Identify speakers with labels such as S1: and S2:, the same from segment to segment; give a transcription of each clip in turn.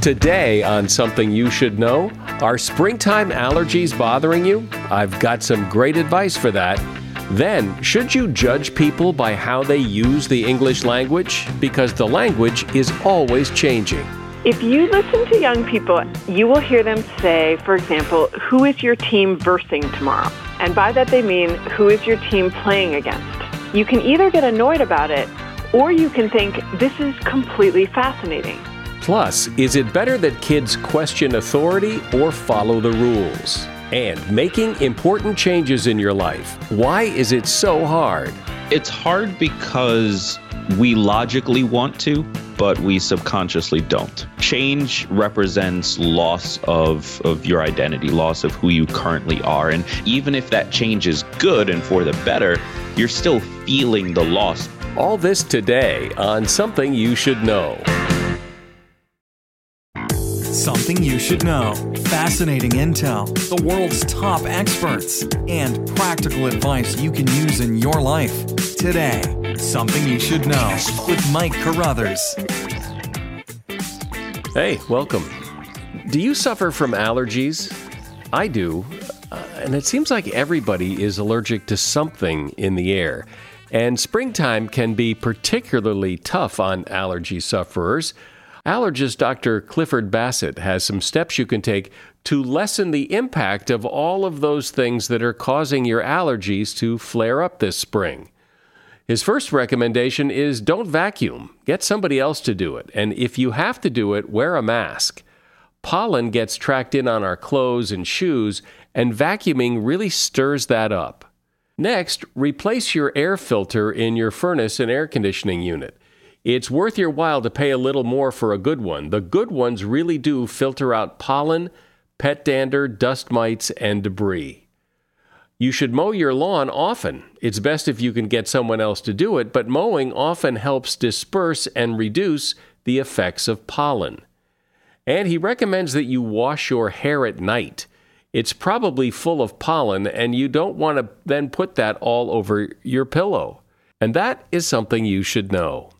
S1: Today, on Something You Should Know, are springtime allergies bothering you? I've got some great advice for that. Then, should you judge people by how they use the English language? Because the language is always changing.
S2: If you listen to young people, you will hear them say, for example, who is your team versing tomorrow? And by that they mean, who is your team playing against? You can either get annoyed about it, or you can think, this is completely fascinating.
S1: Plus, is it better that kids question authority or follow the rules? And making important changes in your life. Why is it so hard?
S3: It's hard because we logically want to, but we subconsciously don't. Change represents loss of, of your identity, loss of who you currently are. And even if that change is good and for the better, you're still feeling the loss.
S1: All this today on Something You Should Know.
S4: Something you should know. Fascinating intel, the world's top experts, and practical advice you can use in your life. Today, Something You Should Know with Mike Carruthers.
S1: Hey, welcome. Do you suffer from allergies? I do. Uh, and it seems like everybody is allergic to something in the air. And springtime can be particularly tough on allergy sufferers. Allergist Dr. Clifford Bassett has some steps you can take to lessen the impact of all of those things that are causing your allergies to flare up this spring. His first recommendation is don't vacuum. Get somebody else to do it. And if you have to do it, wear a mask. Pollen gets tracked in on our clothes and shoes, and vacuuming really stirs that up. Next, replace your air filter in your furnace and air conditioning unit. It's worth your while to pay a little more for a good one. The good ones really do filter out pollen, pet dander, dust mites, and debris. You should mow your lawn often. It's best if you can get someone else to do it, but mowing often helps disperse and reduce the effects of pollen. And he recommends that you wash your hair at night. It's probably full of pollen, and you don't want to then put that all over your pillow. And that is something you should know.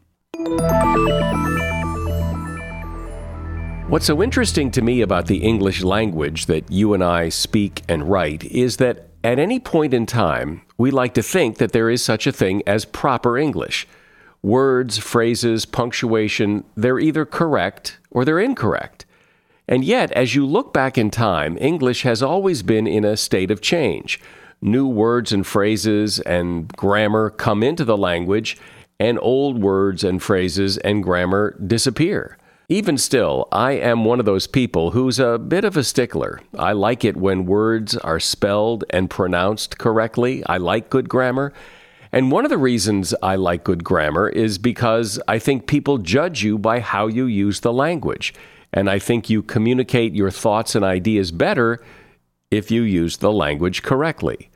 S1: What's so interesting to me about the English language that you and I speak and write is that at any point in time, we like to think that there is such a thing as proper English. Words, phrases, punctuation, they're either correct or they're incorrect. And yet, as you look back in time, English has always been in a state of change. New words and phrases and grammar come into the language, and old words and phrases and grammar disappear. Even still, I am one of those people who's a bit of a stickler. I like it when words are spelled and pronounced correctly. I like good grammar. And one of the reasons I like good grammar is because I think people judge you by how you use the language. And I think you communicate your thoughts and ideas better if you use the language correctly.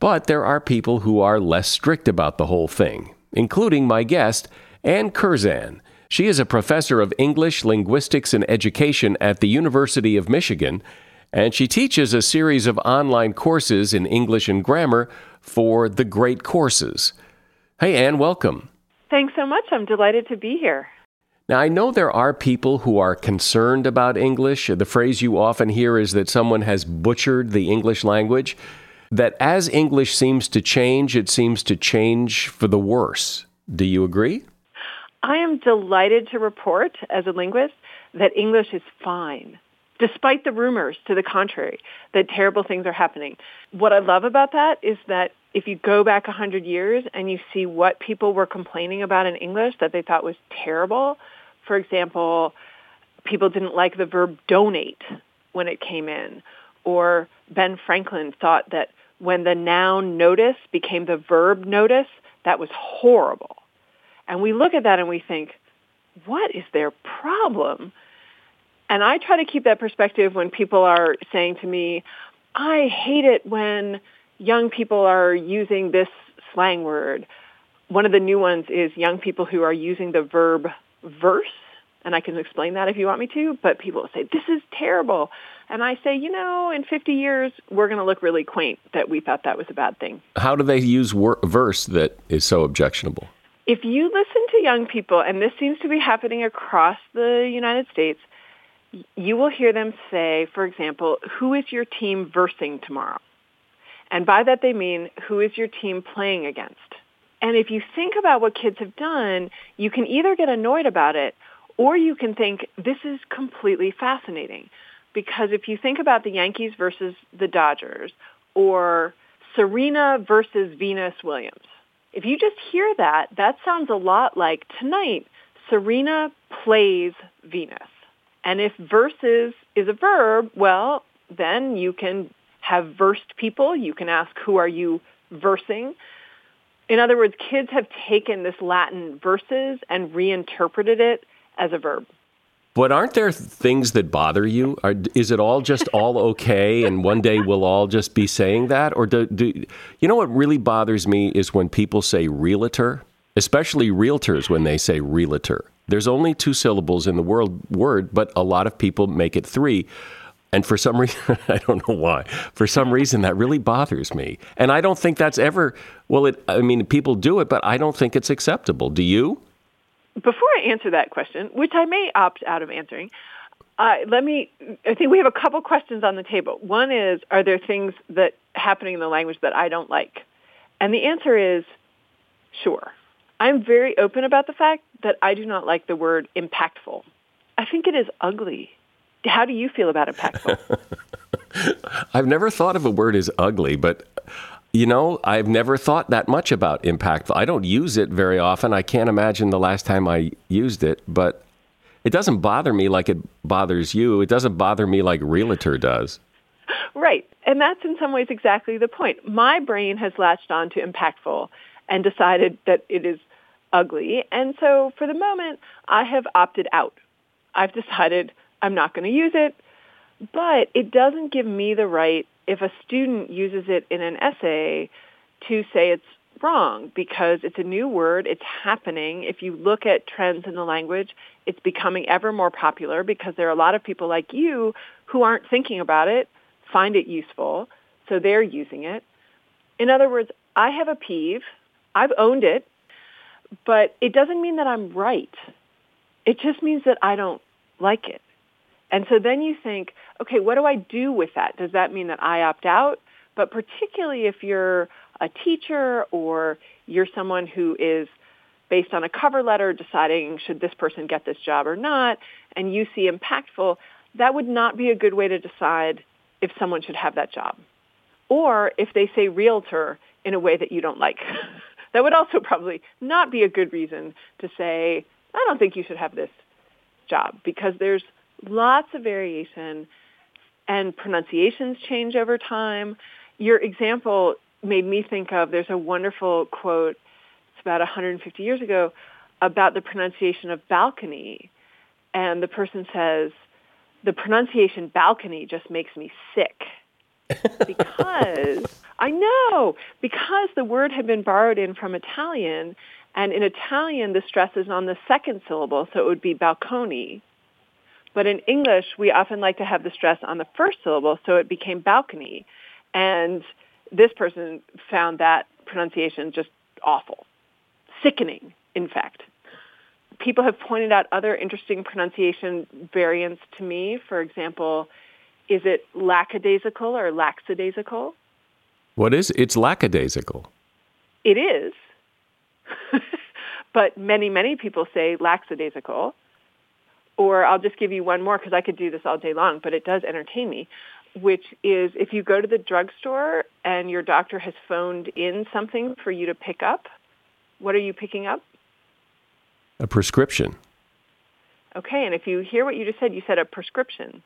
S1: But there are people who are less strict about the whole thing including my guest, Anne Curzan. She is a professor of English, linguistics, and education at the University of Michigan, and she teaches a series of online courses in English and grammar for the Great Courses. Hey, Anne, welcome.
S2: Thanks so much. I'm delighted to be here.
S1: Now, I know there are people who are concerned about English. The phrase you often hear is that someone has butchered the English language that as English seems to change, it seems to change for the worse. Do you agree?
S2: I am delighted to report, as a linguist, that English is fine, despite the rumors to the contrary that terrible things are happening. What I love about that is that if you go back 100 years and you see what people were complaining about in English that they thought was terrible, for example, people didn't like the verb donate when it came in, or Ben Franklin thought that when the noun notice became the verb notice, that was horrible. And we look at that and we think, what is their problem? And I try to keep that perspective when people are saying to me, I hate it when young people are using this slang word. One of the new ones is young people who are using the verb verse and I can explain that if you want me to, but people will say, this is terrible. And I say, you know, in 50 years, we're going to look really quaint that we thought that was a bad thing.
S1: How do they use wor- verse that is so objectionable?
S2: If you listen to young people, and this seems to be happening across the United States, you will hear them say, for example, who is your team versing tomorrow? And by that they mean, who is your team playing against? And if you think about what kids have done, you can either get annoyed about it or you can think, this is completely fascinating. Because if you think about the Yankees versus the Dodgers or Serena versus Venus Williams, if you just hear that, that sounds a lot like tonight, Serena plays Venus. And if versus is a verb, well, then you can have versed people. You can ask, who are you versing? In other words, kids have taken this Latin versus and reinterpreted it as a verb.
S1: But aren't there things that bother you? Are, is it all just all okay, and one day we'll all just be saying that? Or do, do you know what really bothers me is when people say realtor, especially realtors when they say realtor. There's only two syllables in the word, word, but a lot of people make it three. And for some reason, I don't know why. For some reason, that really bothers me. And I don't think that's ever, well, it, I mean, people do it, but I don't think it's acceptable. Do you?
S2: Before I answer that question, which I may opt out of answering, uh, let me. I think we have a couple questions on the table. One is, are there things that happening in the language that I don't like? And the answer is, sure. I'm very open about the fact that I do not like the word impactful. I think it is ugly. How do you feel about impactful?
S1: I've never thought of a word as ugly, but you know, I've never thought that much about impactful. I don't use it very often. I can't imagine the last time I used it, but it doesn't bother me like it bothers you. It doesn't bother me like realtor does.
S2: Right. And that's in some ways exactly the point. My brain has latched on to impactful and decided that it is ugly. And so for the moment, I have opted out. I've decided I'm not going to use it, but it doesn't give me the right if a student uses it in an essay to say it's wrong because it's a new word, it's happening. If you look at trends in the language, it's becoming ever more popular because there are a lot of people like you who aren't thinking about it, find it useful, so they're using it. In other words, I have a peeve. I've owned it, but it doesn't mean that I'm right. It just means that I don't like it. And so then you think, okay, what do I do with that? Does that mean that I opt out? But particularly if you're a teacher or you're someone who is based on a cover letter deciding should this person get this job or not, and you see impactful, that would not be a good way to decide if someone should have that job. Or if they say realtor in a way that you don't like. that would also probably not be a good reason to say, I don't think you should have this job because there's lots of variation and pronunciations change over time. Your example made me think of, there's a wonderful quote, it's about 150 years ago, about the pronunciation of balcony. And the person says, the pronunciation balcony just makes me sick. because, I know, because the word had been borrowed in from Italian, and in Italian the stress is on the second syllable, so it would be balcony. But in English, we often like to have the stress on the first syllable, so it became balcony. And this person found that pronunciation just awful, sickening, in fact. People have pointed out other interesting pronunciation variants to me. For example, is it lackadaisical or lackadaisical?
S1: What is it's lackadaisical?
S2: It is. but many, many people say lackadaisical. Or I'll just give you one more because I could do this all day long, but it does entertain me, which is if you go to the drugstore and your doctor has phoned in something for you to pick up, what are you picking up?
S1: A prescription.
S2: Okay, and if you hear what you just said, you said a prescription,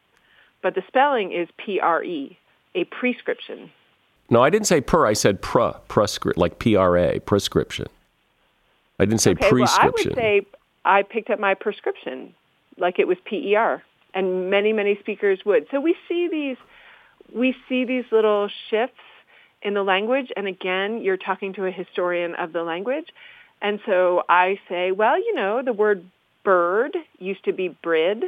S2: but the spelling is P-R-E, a prescription.
S1: No, I didn't say per. I said pra, prescript, like P-R-A, prescription. I didn't say
S2: okay,
S1: prescription.
S2: Well, I would say I picked up my prescription like it was PER, and many many speakers would. So we see these we see these little shifts in the language, and again, you're talking to a historian of the language, and so I say, well, you know, the word bird used to be brid,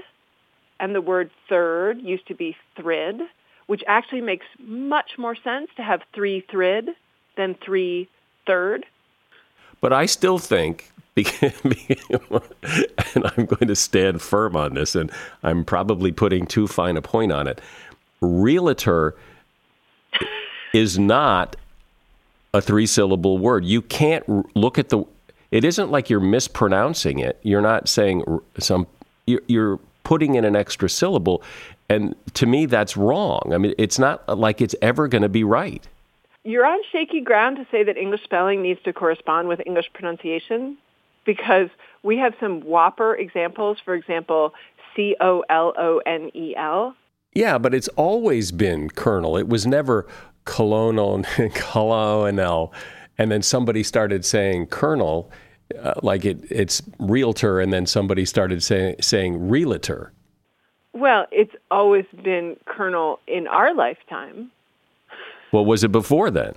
S2: and the word third used to be thrid, which actually makes much more sense to have three thrid than three third.
S1: But I still think and I'm going to stand firm on this, and I'm probably putting too fine a point on it. Realtor is not a three syllable word. You can't look at the, it isn't like you're mispronouncing it. You're not saying some, you're putting in an extra syllable. And to me, that's wrong. I mean, it's not like it's ever going to be right.
S2: You're on shaky ground to say that English spelling needs to correspond with English pronunciation because we have some whopper examples. For example, C O L O N E L.
S1: Yeah, but it's always been colonel. It was never colonel, colonel, and then somebody started saying colonel, uh, like it, it's realtor, and then somebody started say, saying realtor.
S2: Well, it's always been colonel in our lifetime.
S1: What was it before then?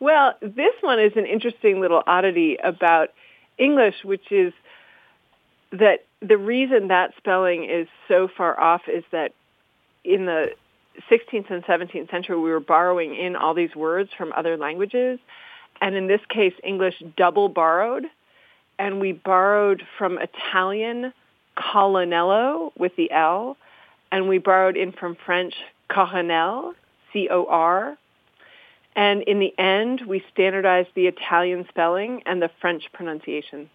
S2: Well, this one is an interesting little oddity about English, which is that the reason that spelling is so far off is that in the 16th and 17th century, we were borrowing in all these words from other languages. And in this case, English double borrowed. And we borrowed from Italian colonnello with the L. And we borrowed in from French coronel, C-O-R. And in the end, we standardized the Italian spelling and the French pronunciation.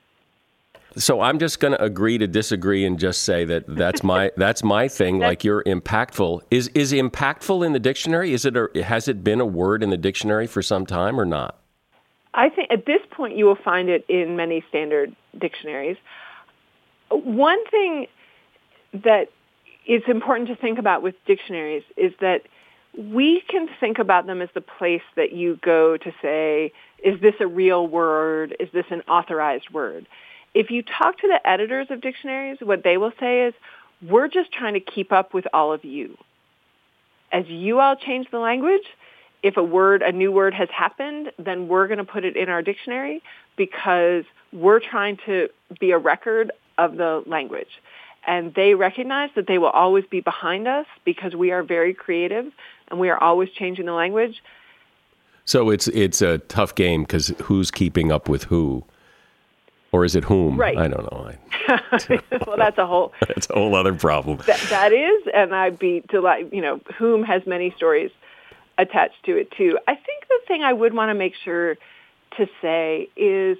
S1: So I'm just going to agree to disagree and just say that that's my that's my thing. like you're impactful. Is is impactful in the dictionary? Is it a, has it been a word in the dictionary for some time or not?
S2: I think at this point you will find it in many standard dictionaries. One thing that is important to think about with dictionaries is that we can think about them as the place that you go to say, is this a real word? Is this an authorized word? if you talk to the editors of dictionaries, what they will say is, we're just trying to keep up with all of you. As you all change the language, if a word, a new word has happened, then we're going to put it in our dictionary because we're trying to be a record of the language. And they recognize that they will always be behind us because we are very creative and we are always changing the language.
S1: So it's it's a tough game because who's keeping up with who? or is it whom?
S2: Right.
S1: I don't know.
S2: well, that's a whole
S1: that's a whole other problem.
S2: That, that is, and I'd be delighted. You know, whom has many stories attached to it too. I think the thing I would want to make sure to say is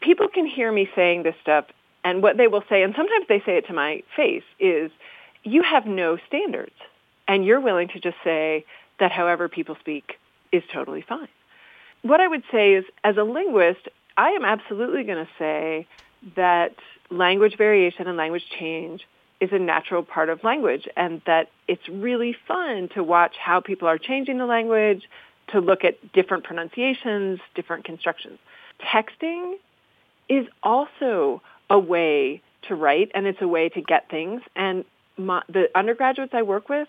S2: people can hear me saying this stuff, and what they will say, and sometimes they say it to my face, is you have no standards, and you're willing to just say that however people speak is totally fine. What I would say is, as a linguist, I am absolutely going to say that language variation and language change is a natural part of language and that it's really fun to watch how people are changing the language, to look at different pronunciations, different constructions. Texting is also a way to write and it's a way to get things. And my, the undergraduates I work with,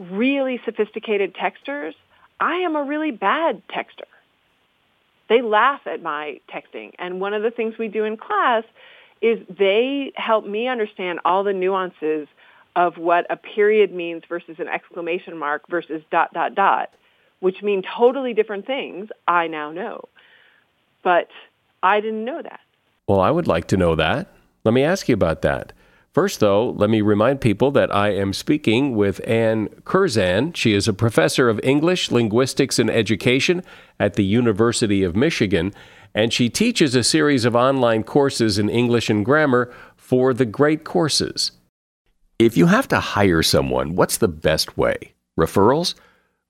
S2: really sophisticated texters, I am a really bad texter they laugh at my texting. And one of the things we do in class is they help me understand all the nuances of what a period means versus an exclamation mark versus dot, dot, dot, which mean totally different things I now know. But I didn't know that.
S1: Well, I would like to know that. Let me ask you about that. First, though, let me remind people that I am speaking with Anne Curzan. She is a professor of English, linguistics, and education at the University of Michigan, and she teaches a series of online courses in English and grammar for the Great Courses. If you have to hire someone, what's the best way? Referrals?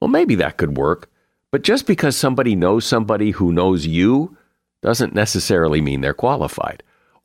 S1: Well, maybe that could work. But just because somebody knows somebody who knows you doesn't necessarily mean they're qualified.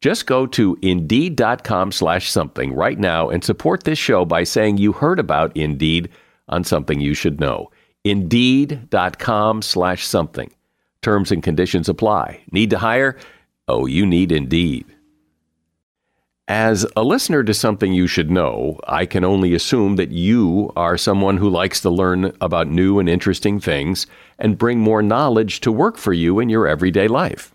S1: Just go to Indeed.com slash something right now and support this show by saying you heard about Indeed on Something You Should Know. Indeed.com slash something. Terms and conditions apply. Need to hire? Oh, you need Indeed. As a listener to something you should know, I can only assume that you are someone who likes to learn about new and interesting things and bring more knowledge to work for you in your everyday life.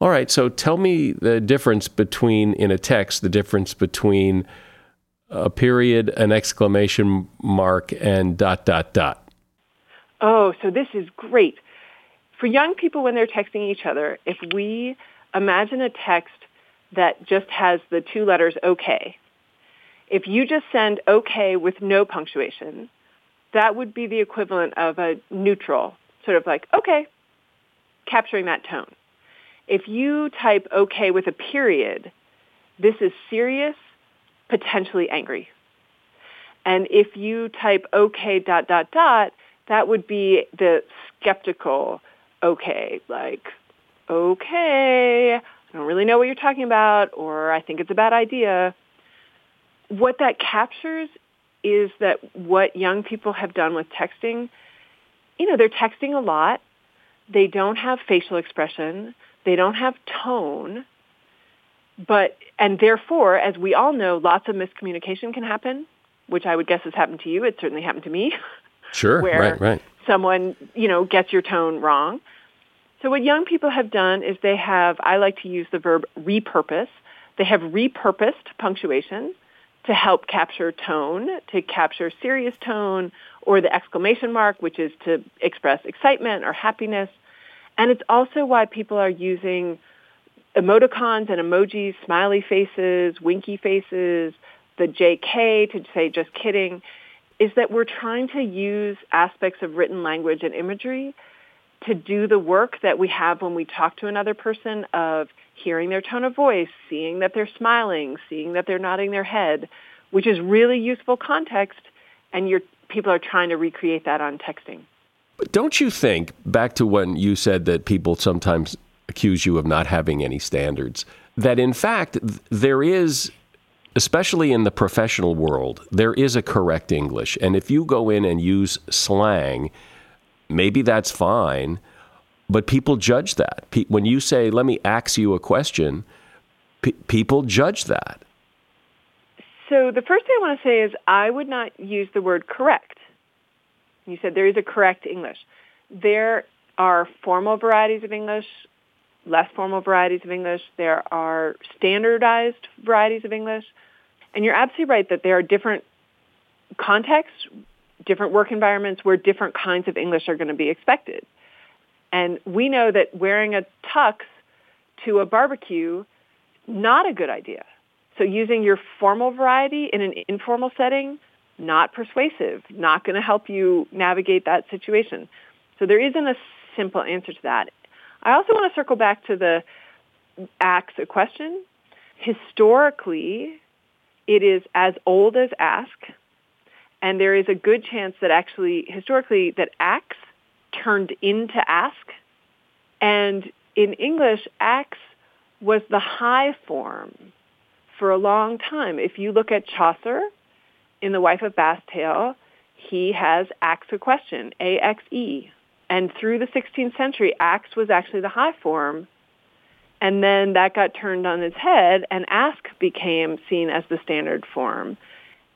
S1: All right, so tell me the difference between, in a text, the difference between a period, an exclamation mark, and dot, dot, dot.
S2: Oh, so this is great. For young people when they're texting each other, if we imagine a text that just has the two letters OK. If you just send OK with no punctuation, that would be the equivalent of a neutral, sort of like OK, capturing that tone. If you type OK with a period, this is serious, potentially angry. And if you type OK dot dot dot, that would be the skeptical OK, like, okay, I don't really know what you're talking about, or I think it's a bad idea. What that captures is that what young people have done with texting, you know, they're texting a lot. They don't have facial expression. They don't have tone. But, and therefore, as we all know, lots of miscommunication can happen, which I would guess has happened to you. It certainly happened to me.
S1: Sure,
S2: where
S1: right, right.
S2: someone, you know, gets your tone wrong. So what young people have done is they have, I like to use the verb repurpose. They have repurposed punctuation to help capture tone, to capture serious tone, or the exclamation mark, which is to express excitement or happiness. And it's also why people are using emoticons and emojis, smiley faces, winky faces, the JK to say just kidding, is that we're trying to use aspects of written language and imagery to do the work that we have when we talk to another person of hearing their tone of voice, seeing that they're smiling, seeing that they're nodding their head, which is really useful context, and your people are trying to recreate that on texting.
S1: Don't you think, back to when you said that people sometimes accuse you of not having any standards, that in fact there is especially in the professional world, there is a correct English. And if you go in and use slang, maybe that's fine, but people judge that. When you say, let me ask you a question, people judge that.
S2: So the first thing I want to say is I would not use the word correct. You said there is a correct English. There are formal varieties of English, less formal varieties of English. There are standardized varieties of English. And you're absolutely right that there are different contexts different work environments where different kinds of English are going to be expected. And we know that wearing a tux to a barbecue, not a good idea. So using your formal variety in an informal setting, not persuasive, not going to help you navigate that situation. So there isn't a simple answer to that. I also want to circle back to the ask a question. Historically, it is as old as ask and there is a good chance that actually historically that ax turned into ask and in english ax was the high form for a long time if you look at chaucer in the wife of Bath's tale he has axe a question, A-X-E. And through the 16th century, axe was actually the high form. And then that got turned on its head and ask became seen as the standard form.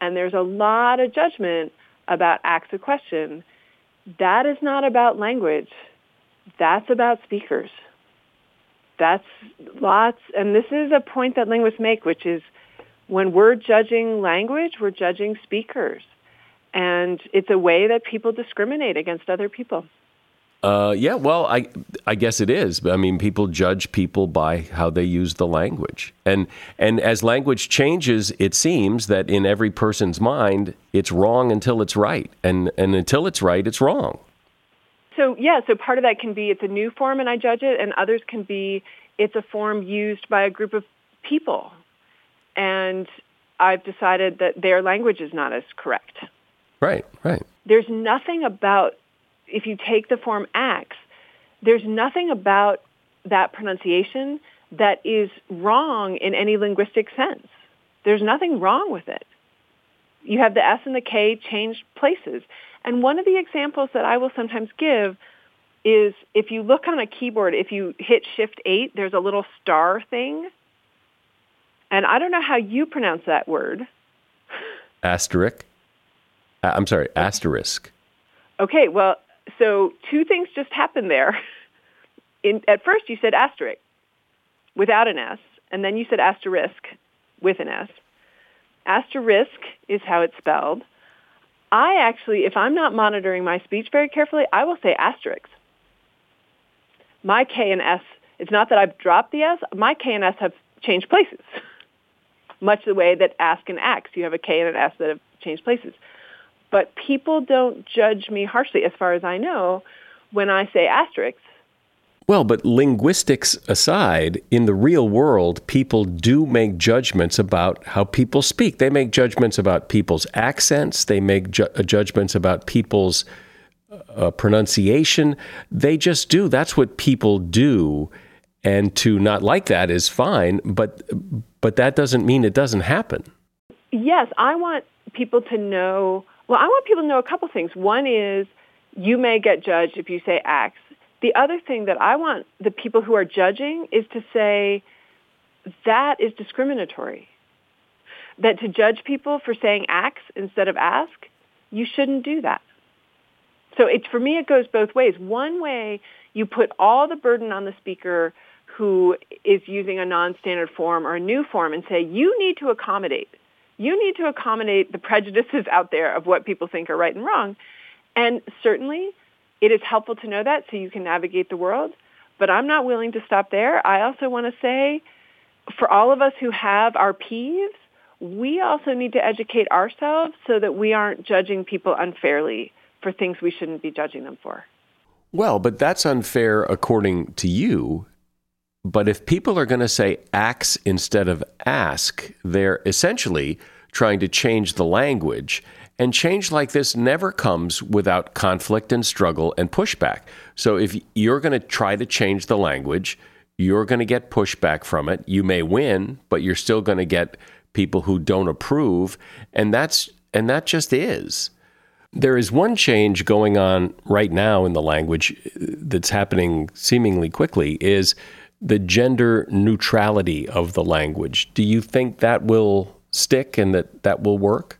S2: And there's a lot of judgment about ask a question. That is not about language. That's about speakers. That's lots, and this is a point that linguists make, which is when we're judging language, we're judging speakers. And it's a way that people discriminate against other people.
S1: Uh, yeah, well, I I guess it is. I mean, people judge people by how they use the language, and and as language changes, it seems that in every person's mind, it's wrong until it's right, and and until it's right, it's wrong.
S2: So yeah, so part of that can be it's a new form and I judge it, and others can be it's a form used by a group of people, and I've decided that their language is not as correct.
S1: Right, right.
S2: There's nothing about if you take the form axe, there's nothing about that pronunciation that is wrong in any linguistic sense. There's nothing wrong with it. You have the S and the K changed places. And one of the examples that I will sometimes give is if you look on a keyboard, if you hit Shift 8, there's a little star thing. And I don't know how you pronounce that word.
S1: Asterisk. Uh, I'm sorry, asterisk.
S2: Okay, well, so two things just happened there. In, at first, you said asterisk without an S, and then you said asterisk with an S. Asterisk is how it's spelled. I actually, if I'm not monitoring my speech very carefully, I will say asterisk. My K and S, it's not that I've dropped the S, my K and S have changed places. Much the way that ask and ax, you have a K and an S that have changed places. But people don't judge me harshly, as far as I know, when I say asterisk.
S1: Well, but linguistics aside, in the real world, people do make judgments about how people speak. They make judgments about people's accents. They make ju- uh, judgments about people's uh, pronunciation. They just do. That's what people do. And to not like that is fine, but but that doesn't mean it doesn't happen.
S2: Yes, I want people to know. Well, I want people to know a couple things. One is you may get judged if you say axe the other thing that I want the people who are judging is to say that is discriminatory. That to judge people for saying ax instead of ask, you shouldn't do that. So it, for me, it goes both ways. One way, you put all the burden on the speaker who is using a non-standard form or a new form and say, you need to accommodate. You need to accommodate the prejudices out there of what people think are right and wrong. And certainly it is helpful to know that so you can navigate the world. But I'm not willing to stop there. I also want to say for all of us who have our peeves, we also need to educate ourselves so that we aren't judging people unfairly for things we shouldn't be judging them for.
S1: Well, but that's unfair according to you. But if people are going to say ax instead of ask, they're essentially trying to change the language. And change like this never comes without conflict and struggle and pushback. So if you're going to try to change the language, you're going to get pushback from it. You may win, but you're still going to get people who don't approve, and that's and that just is. There is one change going on right now in the language uh, that's happening seemingly quickly is the gender neutrality of the language. Do you think that will stick and that that will work?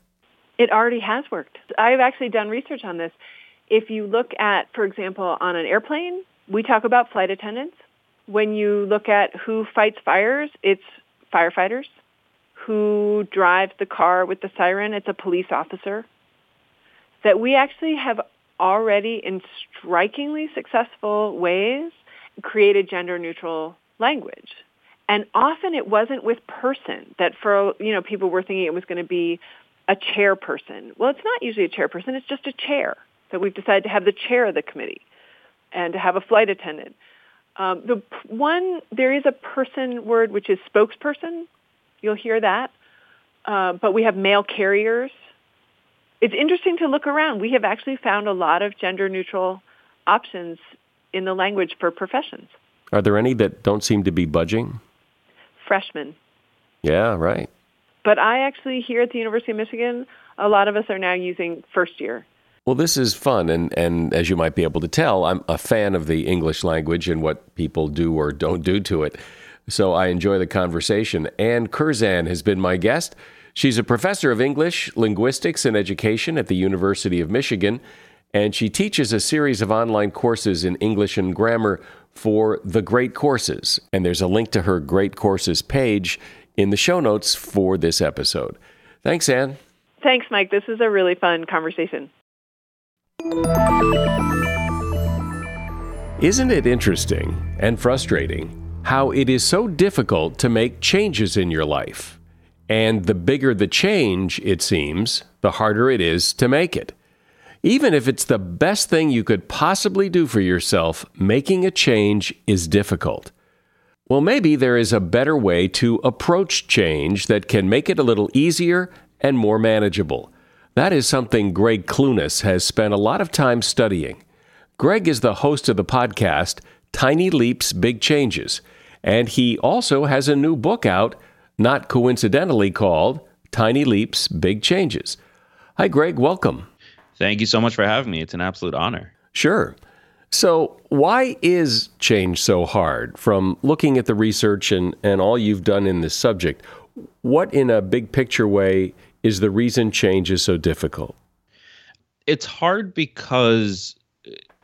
S2: It already has worked. I've actually done research on this. If you look at, for example, on an airplane, we talk about flight attendants. When you look at who fights fires, it's firefighters. Who drives the car with the siren, it's a police officer. That we actually have already, in strikingly successful ways, created gender neutral language. And often it wasn't with person that for, you know, people were thinking it was going to be a chairperson. Well, it's not usually a chairperson. It's just a chair. So we've decided to have the chair of the committee and to have a flight attendant. Um, the one, there is a person word which is spokesperson. You'll hear that. Uh, but we have mail carriers. It's interesting to look around. We have actually found a lot of gender neutral options in the language for professions.
S1: Are there any that don't seem to be budging?
S2: Freshmen.
S1: Yeah, right.
S2: But I actually, here at the University of Michigan, a lot of us are now using first year.
S1: Well, this is fun, and, and as you might be able to tell, I'm a fan of the English language and what people do or don't do to it. So I enjoy the conversation. Anne Curzan has been my guest. She's a professor of English, linguistics, and education at the University of Michigan, and she teaches a series of online courses in English and grammar for the Great Courses. And there's a link to her Great Courses page in the show notes for this episode. Thanks, Anne.
S2: Thanks, Mike. This is a really fun conversation.
S1: Isn't it interesting and frustrating how it is so difficult to make changes in your life? And the bigger the change, it seems, the harder it is to make it. Even if it's the best thing you could possibly do for yourself, making a change is difficult. Well, maybe there is a better way to approach change that can make it a little easier and more manageable. That is something Gregg Clunis has spent a lot of time studying. Gregg is the host of the podcast Tiny Leaps, Big Changes, and he also has a new book out, not coincidentally called Tiny Leaps, Big Changes. Hi, Gregg, Welcome.
S3: Thank you so much for having me. It's an absolute honor.
S1: Sure. So, why is change so hard? From looking at the research and, and all you've done in this subject, what in a big picture way is the reason change is so difficult?
S3: It's hard because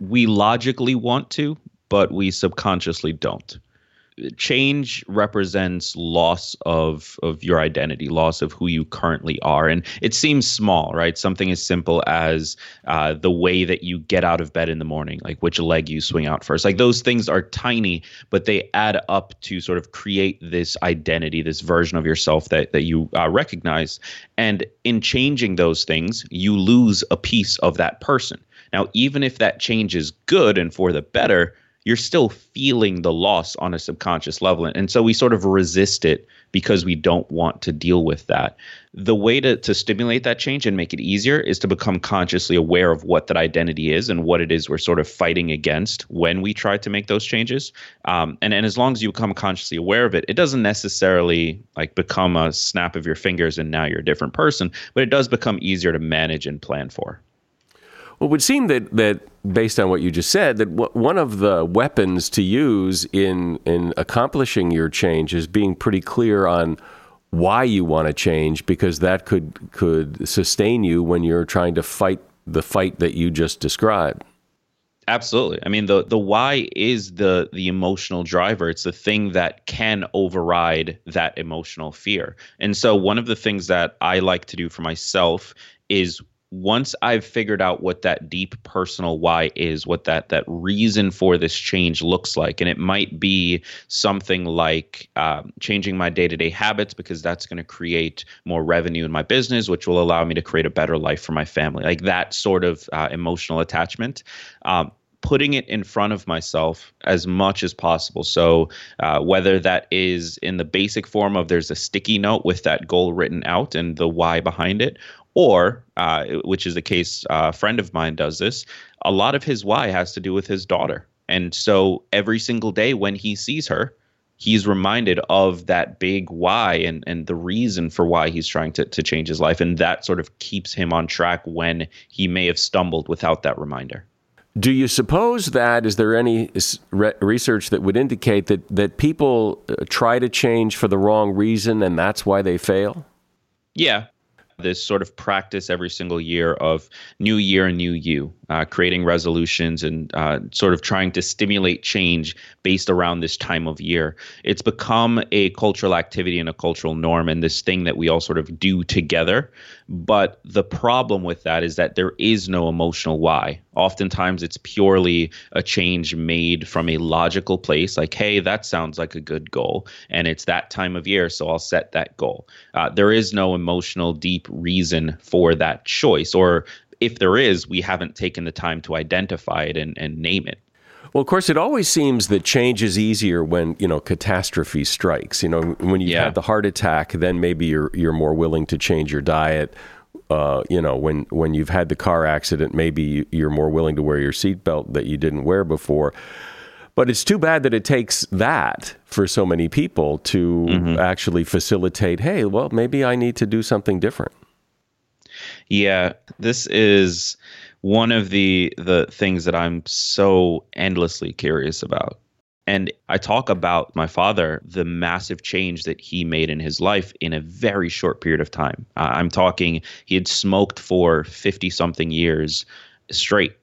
S3: we logically want to, but we subconsciously don't change represents loss of of your identity, loss of who you currently are, and it seems small, right? Something as simple as uh, the way that you get out of bed in the morning, like which leg you swing out first. Like those things are tiny, but they add up to sort of create this identity, this version of yourself that that you uh, recognize. And in changing those things, you lose a piece of that person. Now, even if that change is good and for the better you're still feeling the loss on a subconscious level. And so we sort of resist it because we don't want to deal with that. The way to, to stimulate that change and make it easier is to become consciously aware of what that identity is and what it is we're sort of fighting against when we try to make those changes. Um, and, and as long as you become consciously aware of it, it doesn't necessarily like become a snap of your fingers and now you're a different person, but it does become easier to manage and plan for.
S1: Well, it would seem that, that based on what you just said, that w- one of the weapons to use in, in accomplishing your change is being pretty clear on why you want to change, because that could, could sustain you when you're trying to fight the fight that you just described.
S3: Absolutely. I mean, the the why is the the emotional driver. It's the thing that can override that emotional fear. And so, one of the things that I like to do for myself is once I've figured out what that deep personal why is, what that that reason for this change looks like, and it might be something like um, changing my day to day habits because that's going to create more revenue in my business, which will allow me to create a better life for my family, like that sort of uh, emotional attachment. Um, putting it in front of myself as much as possible. So, uh, whether that is in the basic form of there's a sticky note with that goal written out and the why behind it, or, uh, which is the case, uh, a friend of mine does this, a lot of his why has to do with his daughter. And so every single day when he sees her, he's reminded of that big why and, and the reason for why he's trying to, to change his life. And that sort of keeps him on track when he may have stumbled without that reminder.
S1: Do you suppose that is there any research that would indicate that that people uh, try to change for the wrong reason and that's why they fail?
S3: Yeah, this sort of practice every single year of new year, new you, uh, creating resolutions and uh, sort of trying to stimulate change based around this time of year. It's become a cultural activity and a cultural norm and this thing that we all sort of do together. But the problem with that is that there is no emotional why. Oftentimes, it's purely a change made from a logical place, like, hey, that sounds like a good goal. And it's that time of year, so I'll set that goal. Uh, there is no emotional, deep reason for that choice, or if there is, we haven't taken the time to identify it and, and name it.
S1: Well, of course, it always seems that change is easier when you know catastrophe strikes. You know, when you yeah. had the heart attack, then maybe you're you're more willing to change your diet. Uh, you know, when when you've had the car accident, maybe you're more willing to wear your seatbelt that you didn't wear before. But it's too bad that it takes that for so many people to mm-hmm. actually facilitate. Hey, well, maybe I need to do something different.
S3: Yeah, this is one of the the things that I'm so endlessly curious about. And I talk about my father, the massive change that he made in his life in a very short period of time. Uh, I'm talking, he had smoked for 50 something years straight,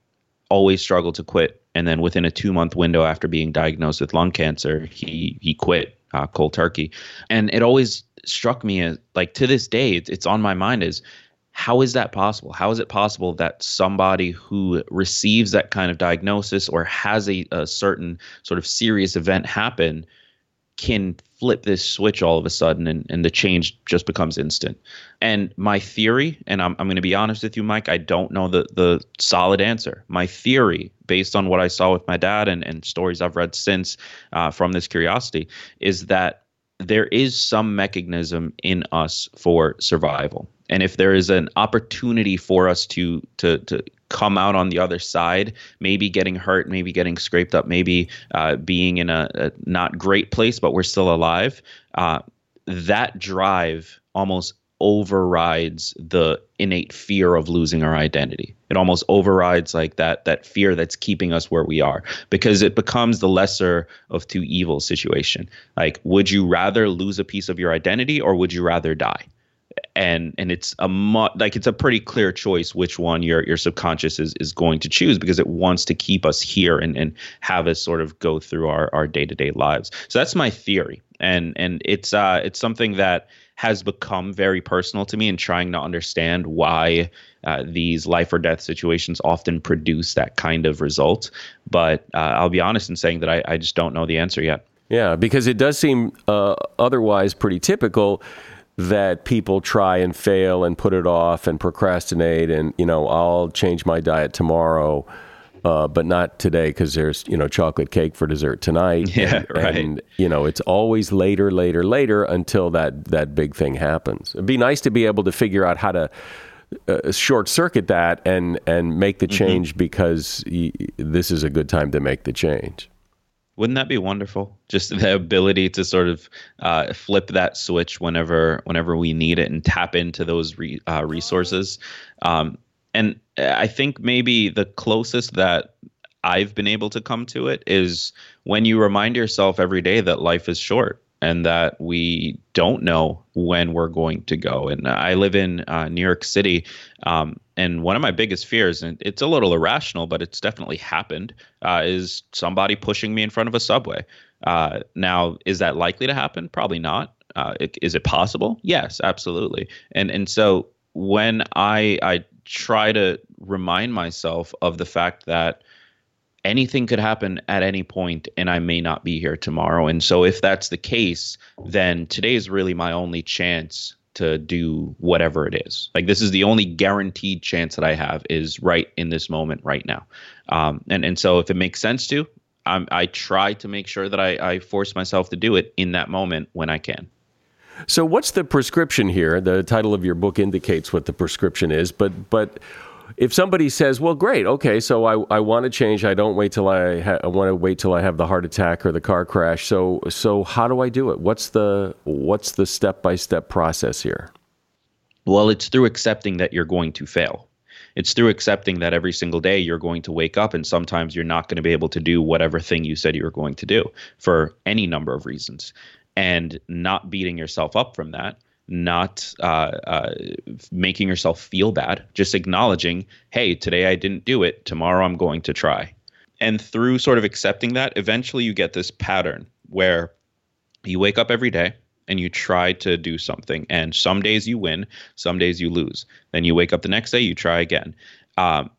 S3: always struggled to quit. And then within a two month window after being diagnosed with lung cancer, he, he quit uh, cold turkey. And it always struck me as like to this day, it's, it's on my mind is how is that possible? How is it possible that somebody who receives that kind of diagnosis or has a, a certain sort of serious event happen can flip this switch all of a sudden and, and the change just becomes instant? And my theory, and I'm, I'm going to be honest with you, Mike, I don't know the, the solid answer. My theory, based on what I saw with my dad and, and stories I've read since uh, from this curiosity, is that there is some mechanism in us for survival and if there is an opportunity for us to to to come out on the other side, maybe getting hurt, maybe getting scraped up, maybe uh, being in a, a, not great place, but we're still alive. Uh, that drive almost overrides the innate fear of losing our identity. It almost overrides like that that fear that's keeping us where we are because it becomes the lesser of two evils situation. Like would you rather lose a piece of your identity or would you rather die? And and it's a mu- like it's a pretty clear choice which one your your subconscious is is going to choose because it wants to keep us here and and have us sort of go through our our day-to-day lives. So that's my theory. And and it's uh it's something that has become very personal to me in trying to understand why uh, these life or death situations often produce that kind of result. But uh, i'll be honest in saying that I, I just don't know the answer yet.
S1: Yeah because it does seem uh, otherwise pretty typical that people try and fail and put it off and procrastinate and you know I'll change my diet tomorrow uh, but not today because there's you know chocolate cake for dessert tonight
S3: yeah
S1: and,
S3: right
S1: and you know it's always later later later until that that big thing happens it'd be nice to be able to figure out how to uh, short circuit that and and make the mm-hmm. change mm-hmm. because y- this is a good time to make the change
S3: wouldn't that be wonderful? Just the ability to sort of uh, flip that switch whenever whenever we need it and tap into those re, uh, resources. Um, and I think maybe the closest that I've been able to come to it is when you remind yourself every day that life is short and that we don't know when we're going to go. And I live in uh, New York City, um, and one of my biggest fears, and it's a little irrational, but it's definitely happened, uh, is somebody pushing me in front of a subway. Uh, now, is that likely to happen? Probably not. Uh, it, is it possible? Yes, absolutely. And and so when I I try to remind myself of the fact that anything could happen at any point and I may not be here tomorrow. And so if that's the case, then today is really my only chance to do whatever it is. Like this is the only guaranteed chance that I have is right in this moment right now. Um, and and so if it makes sense to, I'm, I try to make sure that I, I force myself to do it in that moment when I can.
S1: So what's the prescription here? The title of your book indicates what the prescription is, but but if somebody says, "Well, great, okay, so I, I want to change. I don't wait till I ha- I want to wait till I have the heart attack or the car crash. So so how do I do it? What's the what's the step by step process here?"
S3: Well, it's through accepting that you're going to fail. It's through accepting that every single day you're going to wake up and sometimes you're not going to be able to do whatever thing you said you were going to do for any number of reasons. And not beating yourself up from that, not uh, uh, making yourself feel bad, just acknowledging, hey, today I didn't do it. Tomorrow I'm going to try. And through sort of accepting that, eventually you get this pattern where you wake up every day and you try to do something. And some days you win, some days you lose. Then you wake up the next day, you try again. Um,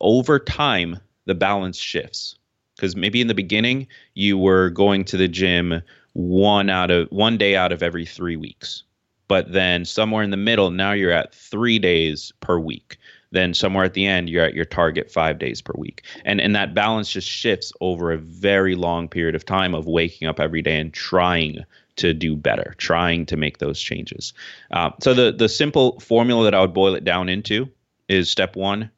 S3: over time, the balance shifts because maybe in the beginning you were going to the gym one out of one day out of every three weeks but then somewhere in the middle now you're at three days per week. Then somewhere at the end you're at your target five days per week. And and that balance just shifts over a very long period of time of waking up every day and trying to do better trying to make those changes. Uh, so the the simple formula that i would boil it down into is step one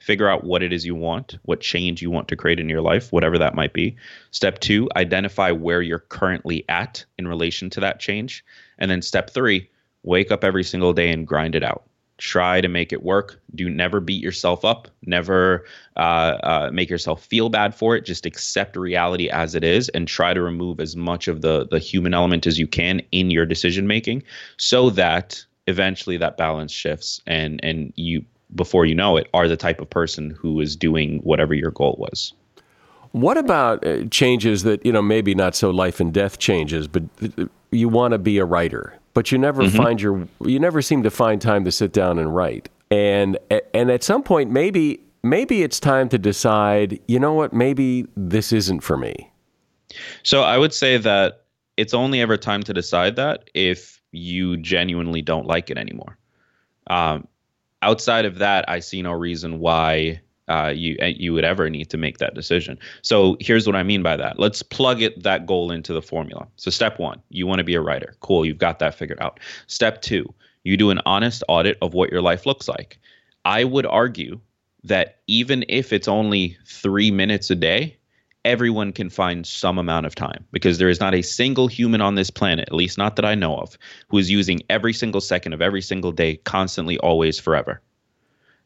S3: figure out what it is you want what change you want to create in your life whatever that might be. Step two identify where you're currently at in relation to that change and then step three, wake up every single day and grind it out. try to make it work. Do never beat yourself up. Never uh, uh, make yourself feel bad for it. Just accept reality as it is, and try to remove as much of the the human element as you can in your decision making, so that eventually that balance shifts, and and you before you know it are the type of person who is doing whatever your goal was.
S1: What about uh, changes that you know maybe not so life and death changes, but you want to be a writer? but you never mm-hmm. find your you never seem to find time to sit down and write. And and at some point maybe maybe it's time to decide, you know what, maybe this isn't for me.
S3: So I would say that it's only ever time to decide that if you genuinely don't like it anymore. Um, outside of that, I see no reason why uh, you uh, you would ever need to make that decision. So here's what I mean by that. Let's plug it that goal into the formula. So step one, you want to be a writer. Cool, you've got that figured out. Step two, you do an honest audit of what your life looks like. I would argue that even if it's only three minutes a day, everyone can find some amount of time because there is not a single human on this planet, at least not that I know of, who is using every single second of every single day, constantly, always, forever.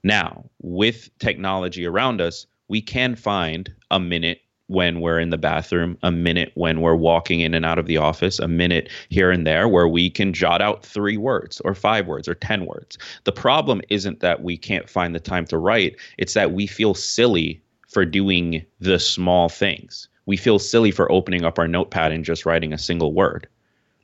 S3: Now, with technology around us, we can find a minute when we're in the bathroom, a minute when we're walking in and out of the office, a minute here and there where we can jot out three words or five words or 10 words. The problem isn't that we can't find the time to write, it's that we feel silly for doing the small things. We feel silly for opening up our notepad and just writing a single word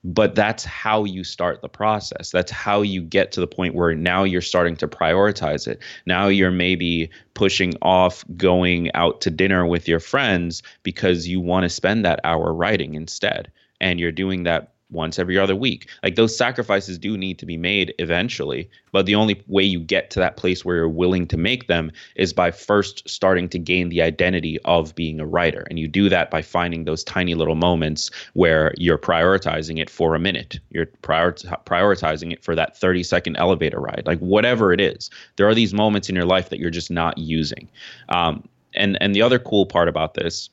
S3: but that's how you start the process. That's how you get to the point where now you're starting to prioritize it. Now you're maybe pushing off going out to dinner with your friends because you want to spend that hour writing instead and you're doing that once every other week. Like those sacrifices do need to be made eventually, but the only way you get to that place where you're willing to make them is by first starting to gain the identity of being a writer. And you do that by finding those tiny little moments where you're prioritizing it for a minute. You're prior- prioritizing it for that 30 second elevator ride, like whatever it is. There are these moments in your life that you're just not using. Um, and and the other cool part about this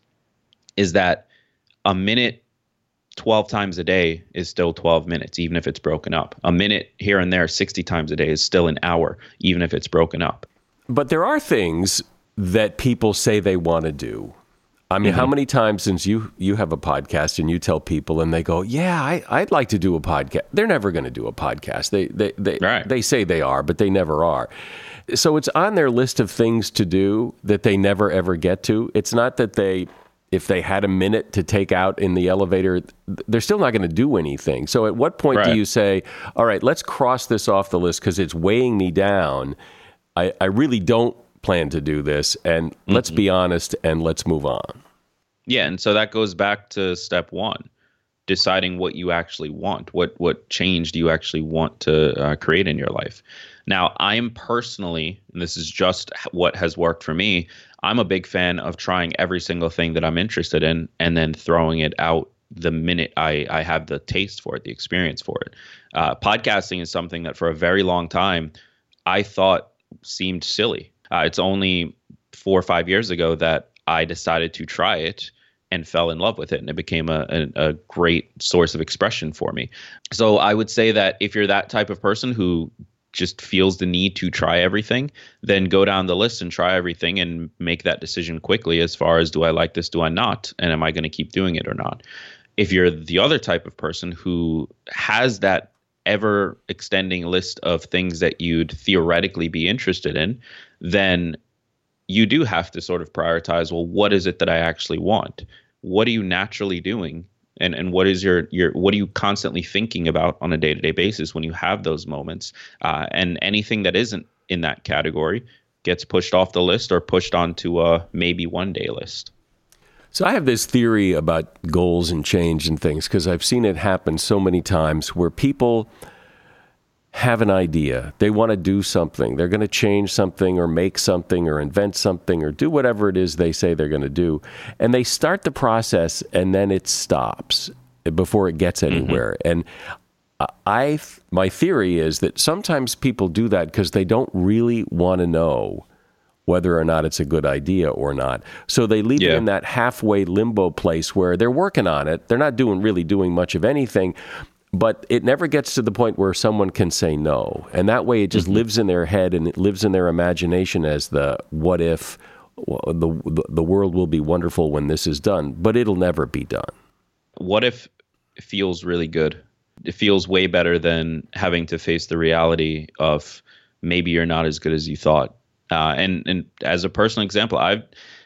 S3: is that a minute 12 times a day is still 12 minutes, even if it's broken up. A minute here and there, 60 times a day is still an hour, even if it's broken up.
S1: But there are things that people say they want to do. I mean, mm-hmm. how many times since you you have a podcast and you tell people and they go, "Yeah, I, I'd like to do a podcast." They're never going to do a podcast. They they they right. they say they are, but they never are. So it's on their list of things to do that they never ever get to. It's not that they if they had a minute to take out in the elevator, they're still not going to do anything. So, at what point right. do you say, all right, let's cross this off the list because it's weighing me down? I, I, really don't plan to do this. And mm-hmm. let's be honest and let's move on.
S3: Yeah. And so that goes back to step one deciding what you actually want. What, what change do you actually want to uh, create in your life? Now, I'm personally, and this is just what has worked for me, I'm a big fan of trying every single thing that I'm interested in and then throwing it out the minute I, I have the taste for it, the experience for it. Uh, podcasting is something that for a very long time I thought seemed silly. Uh, it's only four or five years ago that I decided to try it and fell in love with it and it became a, a, a, great source of expression for me so i would say that if you're that type of person who just feels the need to try everything, then go down the list and try everything and make that decision quickly as far as do I like this, do I not, and am I going to keep doing it or not. If you're the other type of person who has that ever extending list of things that you'd theoretically be interested in, then you do have to sort of prioritize well, what is it that I actually want? What are you naturally doing and and what is your your what are you constantly thinking about on a day to day basis when you have those moments? Uh, and anything that isn't in that category gets pushed off the list or pushed onto a maybe one day list.
S1: So I have this theory about goals and change and things because I've seen it happen so many times where people have an idea. They want to do something. They're going to change something or make something or invent something or do whatever it is they say they're going to do. And they start the process and then it stops before it gets mm-hmm. anywhere. Mm-hmm. And I my theory is that sometimes people do that because they don't really want to know whether or not it's a good idea or not. So they leave yeah. it in that halfway limbo place where they're working on it. They're not doing really doing much of anything, but it never gets to the point where someone can say no. And that way it just mm-hmm. lives in their head and it lives in their imagination as the what if the, the world will be wonderful when this is done, but it'll never be done.
S3: What if it feels really good? It feels way better than having to face the reality of maybe you're not as good as you thought. Uh, and and as a personal example, I've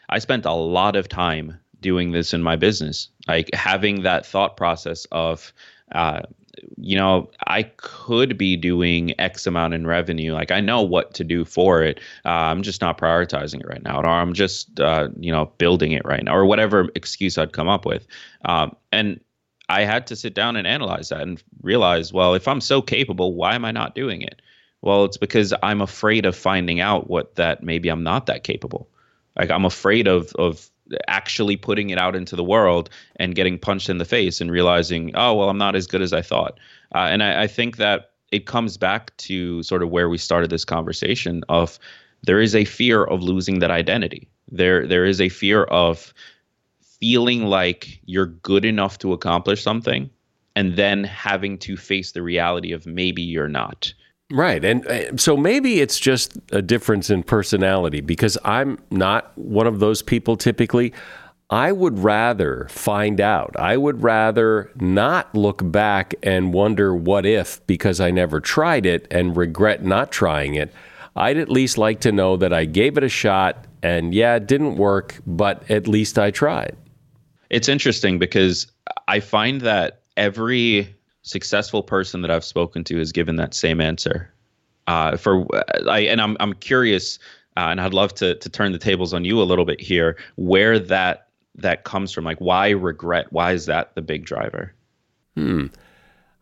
S3: I spent a lot of time doing this in my business, like having that thought process of uh, you know, I could be doing X amount in revenue. Like I know what to do for it. Uh, I'm just not prioritizing it right now, or I'm just, uh, you know, building it right now, or whatever excuse I'd come up with. Um, and I had to sit down and analyze that and realize, well, if I'm so capable, why am I not doing it? Well, it's because I'm afraid of finding out what that maybe I'm not that capable. Like I'm afraid of of actually putting it out into the world and getting punched in the face and realizing, oh, well, I'm not as good as I thought. Uh, and I, I think that it comes back to sort of where we started this conversation of there is a fear of losing that identity. There, there is a fear of feeling like you're good enough to accomplish something and then having to face the reality of maybe you're not.
S1: Right. And uh, so maybe it's just a difference in personality because I'm not one of those people typically. I would rather find out. I would rather not look back and wonder what if because I never tried it and regret not trying it. I'd at least like to know that I gave it a shot and yeah, it didn't work, but at least I tried.
S3: It's interesting because I find that every successful person that I've spoken to has given that same answer. Uh, for I and I'm I'm curious, uh, and I'd love to to turn the tables on you a little bit here, where that that comes from. Like, why regret? Why is that the big driver?
S1: Hmm.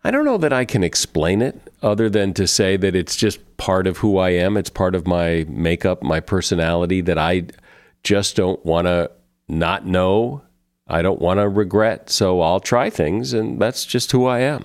S1: I don't know that I can explain it other than to say that it's just part of who I am. It's part of my makeup, my personality that I just don't want to not know I don't want to regret, so I'll try things, and that's just who I am.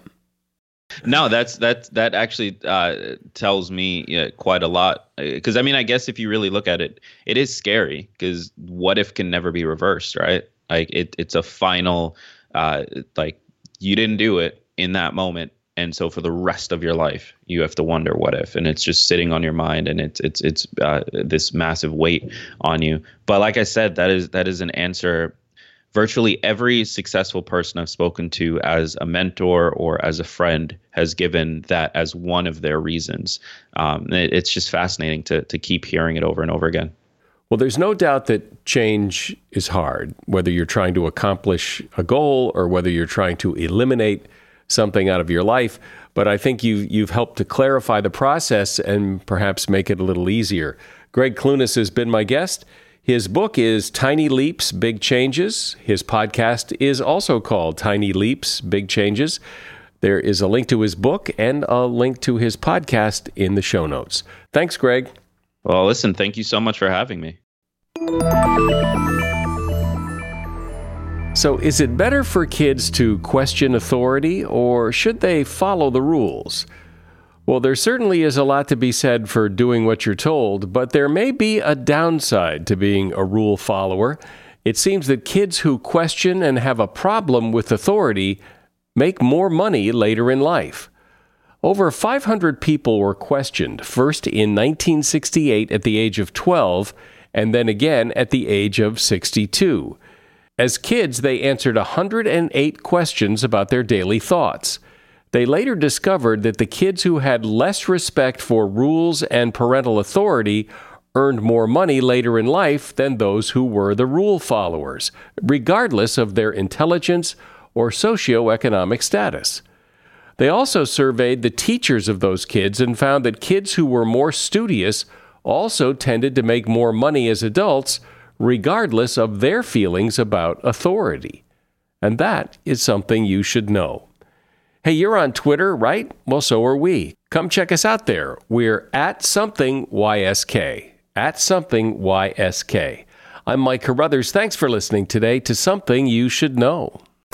S3: No, that's that that actually uh, tells me quite a lot. Because I mean, I guess if you really look at it, it is scary. Because what if can never be reversed, right? Like it, it's a final, uh, like you didn't do it in that moment, and so for the rest of your life, you have to wonder what if, and it's just sitting on your mind, and it's it's it's uh, this massive weight on you. But like I said, that is that is an answer virtually every successful person I've spoken to as a mentor or as a friend has given that as one of their reasons. Um, it, it's just fascinating to, to keep hearing it over and over again.
S1: Well, there's no doubt that change is hard, whether you're trying to accomplish a goal or whether you're trying to eliminate something out of your life. But I think you, you've helped to clarify the process and perhaps make it a little easier. Gregg Clunis has been my guest. His book is Tiny Leaps, Big Changes. His podcast is also called Tiny Leaps, Big Changes. There is a link to his book and a link to his podcast in the show notes. Thanks, Gregg.
S3: Well, listen, thank you so much for having me.
S1: So, is it better for kids to question authority or should they follow the rules? Well, there certainly is a lot to be said for doing what you're told, but there may be a downside to being a rule follower. It seems that kids who question and have a problem with authority make more money later in life. Over 500 people were questioned, first in 1968 at the age of 12, and then again at the age of 62. As kids, they answered 108 questions about their daily thoughts. They later discovered that the kids who had less respect for rules and parental authority earned more money later in life than those who were the rule followers, regardless of their intelligence or socioeconomic status. They also surveyed the teachers of those kids and found that kids who were more studious also tended to make more money as adults, regardless of their feelings about authority. And that is something you should know. Hey, you're on Twitter, right? Well, so are we. Come check us out there. We're at something YSK. At something YSK. I'm Mike Carruthers. Thanks for listening today to Something You Should Know.